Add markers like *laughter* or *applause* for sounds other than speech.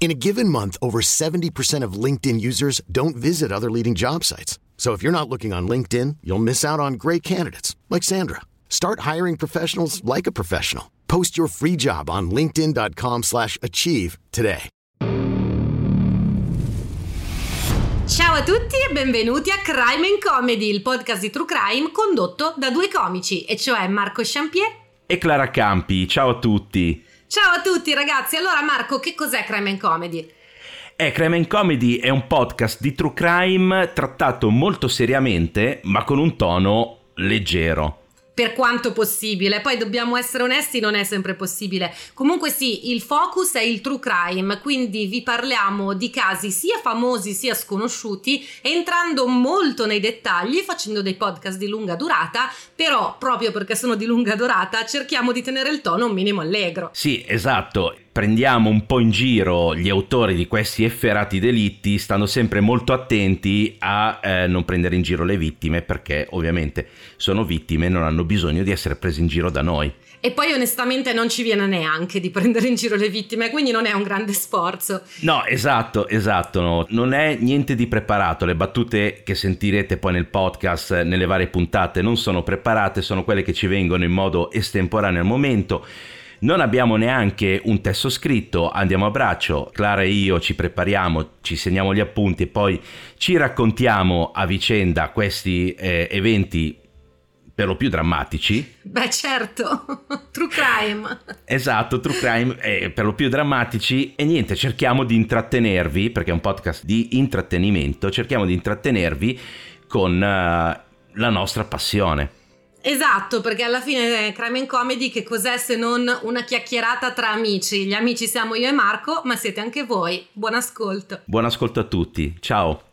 In a given month, over 70% of LinkedIn users don't visit other leading job sites. So if you're not looking on LinkedIn, you'll miss out on great candidates like Sandra. Start hiring professionals like a professional. Post your free job on linkedin.com/achieve today. Ciao a tutti e benvenuti a Crime and Comedy, il podcast di True Crime condotto da due comici, e cioè Marco Champier e Clara Campi. Ciao a tutti. Ciao a tutti ragazzi. Allora Marco, che cos'è Crime and Comedy? Eh, Crime and Comedy è un podcast di true crime trattato molto seriamente, ma con un tono leggero per quanto possibile. Poi dobbiamo essere onesti, non è sempre possibile. Comunque sì, il focus è il true crime, quindi vi parliamo di casi sia famosi sia sconosciuti, entrando molto nei dettagli, facendo dei podcast di lunga durata, però proprio perché sono di lunga durata cerchiamo di tenere il tono un minimo allegro. Sì, esatto prendiamo un po' in giro gli autori di questi efferati delitti, stando sempre molto attenti a eh, non prendere in giro le vittime perché ovviamente sono vittime e non hanno bisogno di essere prese in giro da noi. E poi onestamente non ci viene neanche di prendere in giro le vittime, quindi non è un grande sforzo. No, esatto, esatto, no. non è niente di preparato, le battute che sentirete poi nel podcast, nelle varie puntate, non sono preparate, sono quelle che ci vengono in modo estemporaneo al momento non abbiamo neanche un testo scritto, andiamo a braccio, Clara e io ci prepariamo, ci segniamo gli appunti e poi ci raccontiamo a vicenda questi eh, eventi per lo più drammatici. Beh, certo, *laughs* true crime. esatto, true crime eh, per lo più drammatici e niente, cerchiamo di intrattenervi, perché è un podcast di intrattenimento, cerchiamo di intrattenervi con uh, la nostra passione. Esatto, perché alla fine Crime and Comedy che cos'è se non una chiacchierata tra amici? Gli amici siamo io e Marco, ma siete anche voi. Buon ascolto. Buon ascolto a tutti. Ciao.